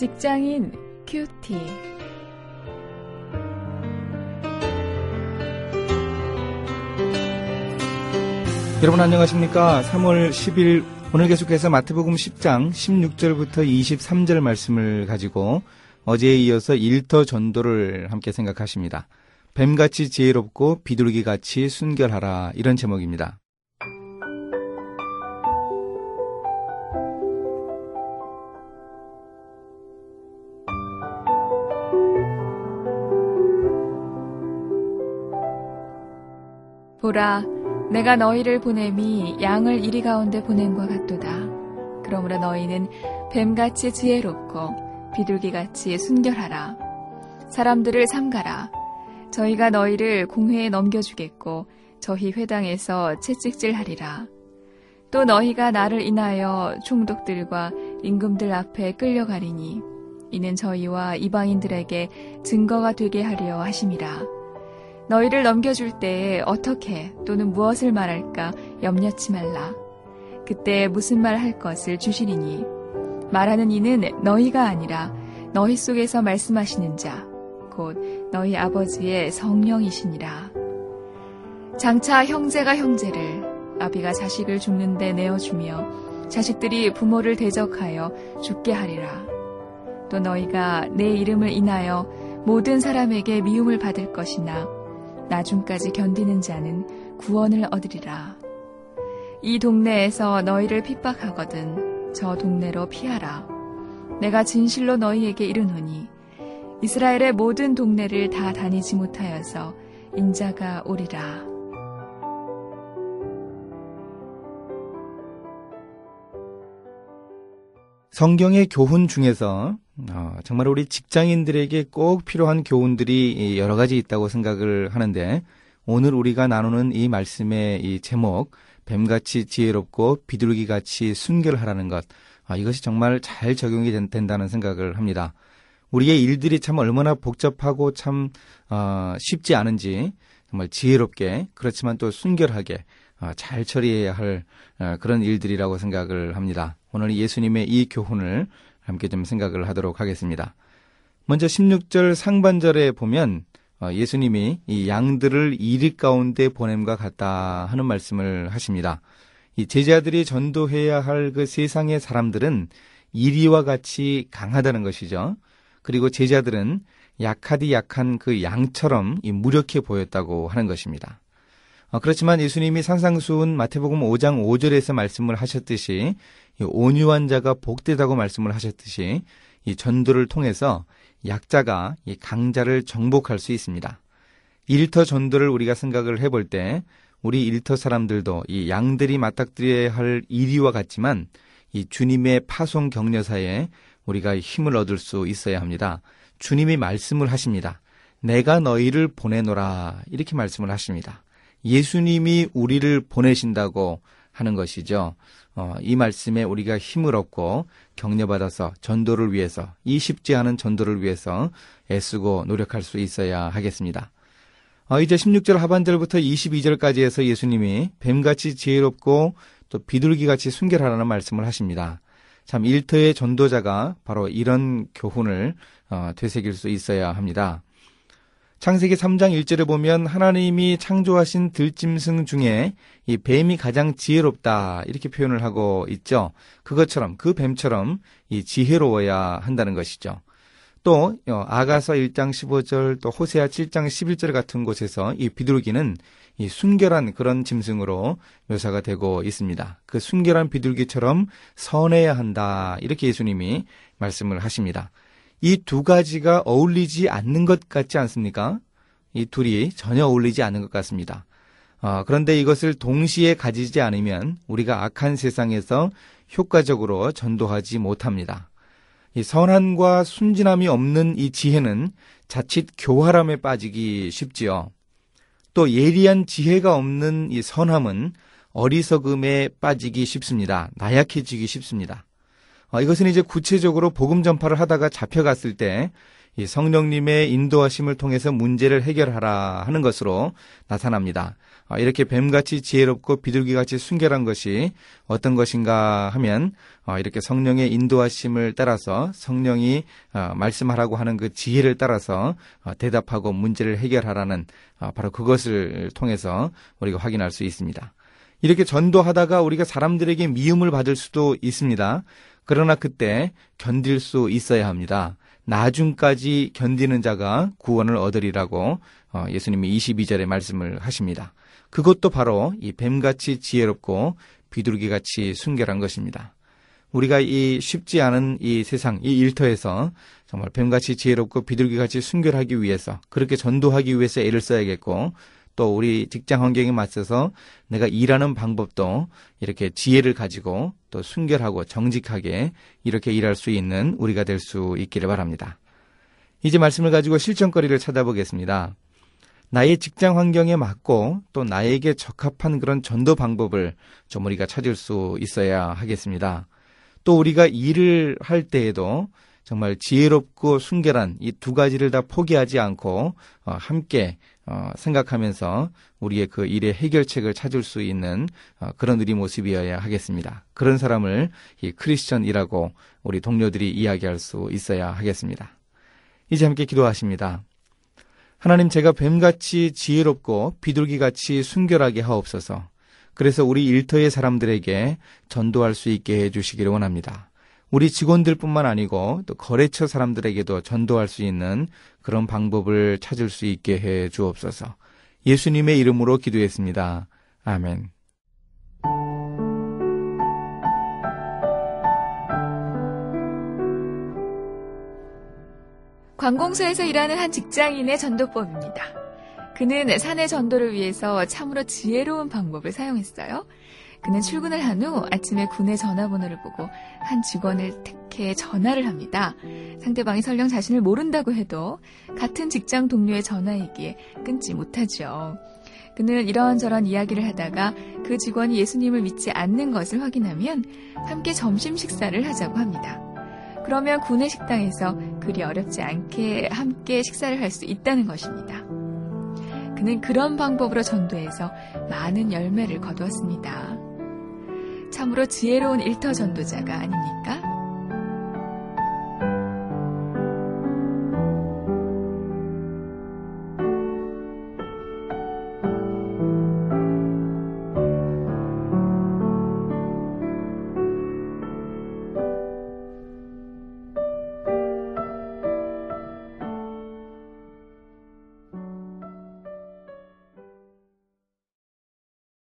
직장인 큐티. 여러분 안녕하십니까? 3월 10일 오늘 계속해서 마태복음 10장 16절부터 23절 말씀을 가지고 어제에 이어서 일터 전도를 함께 생각하십니다. 뱀같이 지혜롭고 비둘기같이 순결하라 이런 제목입니다. 보라, 내가 너희를 보냄이 양을 이리 가운데 보냄과 같도다. 그러므로 너희는 뱀같이 지혜롭고 비둘기같이 순결하라. 사람들을 삼가라. 저희가 너희를 공회에 넘겨주겠고 저희 회당에서 채찍질하리라. 또 너희가 나를 인하여 총독들과 임금들 앞에 끌려가리니 이는 저희와 이방인들에게 증거가 되게 하려 하심이라. 너희를 넘겨줄 때에 어떻게 또는 무엇을 말할까 염려치 말라. 그때 무슨 말 할 것을 주시리니 말하는 이는 너희가 아니라 너희 속에서 말씀하시는 자, 곧 너희 아버지의 성령이시니라. 장차 형제가 형제를, 아비가 자식을 죽는데 내어주며 자식들이 부모를 대적하여 죽게 하리라. 또 너희가 내 이름을 인하여 모든 사람에게 미움을 받을 것이나 나중까지 견디는 자는 구원을 얻으리라. 이 동네에서 너희를 핍박하거든 저 동네로 피하라. 내가 진실로 너희에게 이르노니 이스라엘의 모든 동네를 다 다니지 못하여서 인자가 오리라. 성경의 교훈 중에서 어, 정말 우리 직장인들에게 꼭 필요한 교훈들이 여러 가지 있다고 생각을 하는데 오늘 우리가 나누는 이 말씀의 이 제목 뱀같이 지혜롭고 비둘기같이 순결하라는 것 아, 이것이 정말 잘 적용이 된, 다는 생각을 합니다. 우리의 일들이 참 얼마나 복잡하고 참 어, 쉽지 않은지 정말 지혜롭게 그렇지만 또 순결하게 어, 잘 처리해야 할 어, 그런 일들이라고 생각을 합니다. 오늘 예수님의 이 교훈을 함께 좀 생각을 하도록 하겠습니다. 먼저 16절 상반절에 보면 어, 예수님이 이 양들을 이리 가운데 보냄과 같다 하는 말씀을 하십니다. 이 제자들이 전도해야 할 그 세상의 사람들은 이리와 같이 강하다는 것이죠. 그리고 제자들은 약하디 약한 그 양처럼 무력해 보였다고 하는 것입니다. 어, 그렇지만 예수님이 산상수훈 마태복음 5장 5절에서 말씀을 하셨듯이 온유한 자가 복되다고 말씀을 하셨듯이 이 전도를 통해서 약자가 이 강자를 정복할 수 있습니다. 일터 전도를 우리가 생각을 해볼 때 우리 일터 사람들도 이 양들이 맞닥뜨려야 할 이리와 같지만 이 주님의 파송 격려사에 우리가 힘을 얻을 수 있어야 합니다. 주님이 말씀을 하십니다. 내가 너희를 보내노라 이렇게 말씀을 하십니다. 예수님이 우리를 보내신다고 하는 것이죠. 어, 이 말씀에 우리가 힘을 얻고 격려받아서 전도를 위해서 이 쉽지 않은 전도를 위해서 애쓰고 노력할 수 있어야 하겠습니다. 어, 이제 16절 하반절부터 22절까지 해서 예수님이 뱀같이 지혜롭고 또 비둘기같이 순결하라는 말씀을 하십니다. 참 일터의 전도자가 바로 이런 교훈을 어, 되새길 수 있어야 합니다. 창세기 3장 1절에 보면 하나님이 창조하신 들짐승 중에 이 뱀이 가장 지혜롭다 이렇게 표현을 하고 있죠. 그것처럼 그 뱀처럼 이 지혜로워야 한다는 것이죠. 또 어, 아가서 1장 15절 또 호세아 7장 11절 같은 곳에서 이 비둘기는 이 순결한 그런 짐승으로 묘사가 되고 있습니다. 그 순결한 비둘기처럼 선해야 한다 이렇게 예수님이 말씀을 하십니다. 이 두 가지가 어울리지 않는 것 같지 않습니까? 이 둘이 전혀 어울리지 않는 것 같습니다. 어, 그런데 이것을 동시에 가지지 않으면 우리가 악한 세상에서 효과적으로 전도하지 못합니다. 이 선함과 순진함이 없는 이 지혜는 자칫 교활함에 빠지기 쉽지요. 또 예리한 지혜가 없는 이 선함은 어리석음에 빠지기 쉽습니다. 나약해지기 쉽습니다. 어, 이것은 이제 구체적으로 복음 전파를 하다가 잡혀갔을 때 이 성령님의 인도하심을 통해서 문제를 해결하라 하는 것으로 나타납니다. 아, 이렇게 뱀같이 지혜롭고 비둘기같이 순결한 것이 어떤 것인가 하면 아, 이렇게 성령의 인도하심을 따라서 성령이 아, 말씀하라고 하는 그 지혜를 따라서 대답하고 문제를 해결하라는 바로 그것을 통해서 우리가 확인할 수 있습니다. 이렇게 전도하다가 우리가 사람들에게 미움을 받을 수도 있습니다. 그러나 그때 견딜 수 있어야 합니다. 나중까지 견디는 자가 구원을 얻으리라고 어, 예수님이 22절에 말씀을 하십니다. 그것도 바로 이 뱀같이 지혜롭고 비둘기같이 순결한 것입니다. 우리가 이 쉽지 않은 이 세상, 이 일터에서 정말 뱀같이 지혜롭고 비둘기같이 순결하기 위해서, 그렇게 전도하기 위해서 애를 써야겠고, 또 우리 직장 환경에 맞서서 내가 일하는 방법도 이렇게 지혜를 가지고 또 순결하고 정직하게 이렇게 일할 수 있는 우리가 될 수 있기를 바랍니다. 이제 말씀을 가지고 실천거리를 찾아보겠습니다. 나의 직장 환경에 맞고 또 나에게 적합한 그런 전도 방법을 좀 우리가 찾을 수 있어야 하겠습니다. 또 우리가 일을 할 때에도 정말 지혜롭고 순결한 이 두 가지를 다 포기하지 않고 어, 함께 어, 생각하면서 우리의 그 일의 해결책을 찾을 수 있는 어, 그런 우리 모습이어야 하겠습니다. 그런 사람을 이 크리스천이라고 우리 동료들이 이야기할 수 있어야 하겠습니다. 이제 함께 기도하십니다. 하나님 제가 뱀같이 지혜롭고 비둘기같이 순결하게 하옵소서. 그래서 우리 일터의 사람들에게 전도할 수 있게 해주시기를 원합니다. 우리 직원들뿐만 아니고 또 거래처 사람들에게도 전도할 수 있는 그런 방법을 찾을 수 있게 해 주옵소서. 예수님의 이름으로 기도했습니다. 아멘. 관공서에서 일하는 한 직장인의 전도법입니다. 그는 사내 전도를 위해서 참으로 지혜로운 방법을 사용했어요. 그는 출근을 한 후 아침에 군의 전화번호를 보고 한 직원을 택해 전화를 합니다. 상대방이 설령 자신을 모른다고 해도 같은 직장 동료의 전화이기에 끊지 못하죠. 그는 이런저런 이야기를 하다가 그 직원이 예수님을 믿지 않는 것을 확인하면 함께 점심 식사를 하자고 합니다. 그러면 군의 식당에서 그리 어렵지 않게 함께 식사를 할 수 있다는 것입니다. 그는 그런 방법으로 전도해서 많은 열매를 거두었습니다. 참으로 지혜로운 일터 전도자가 아닙니까?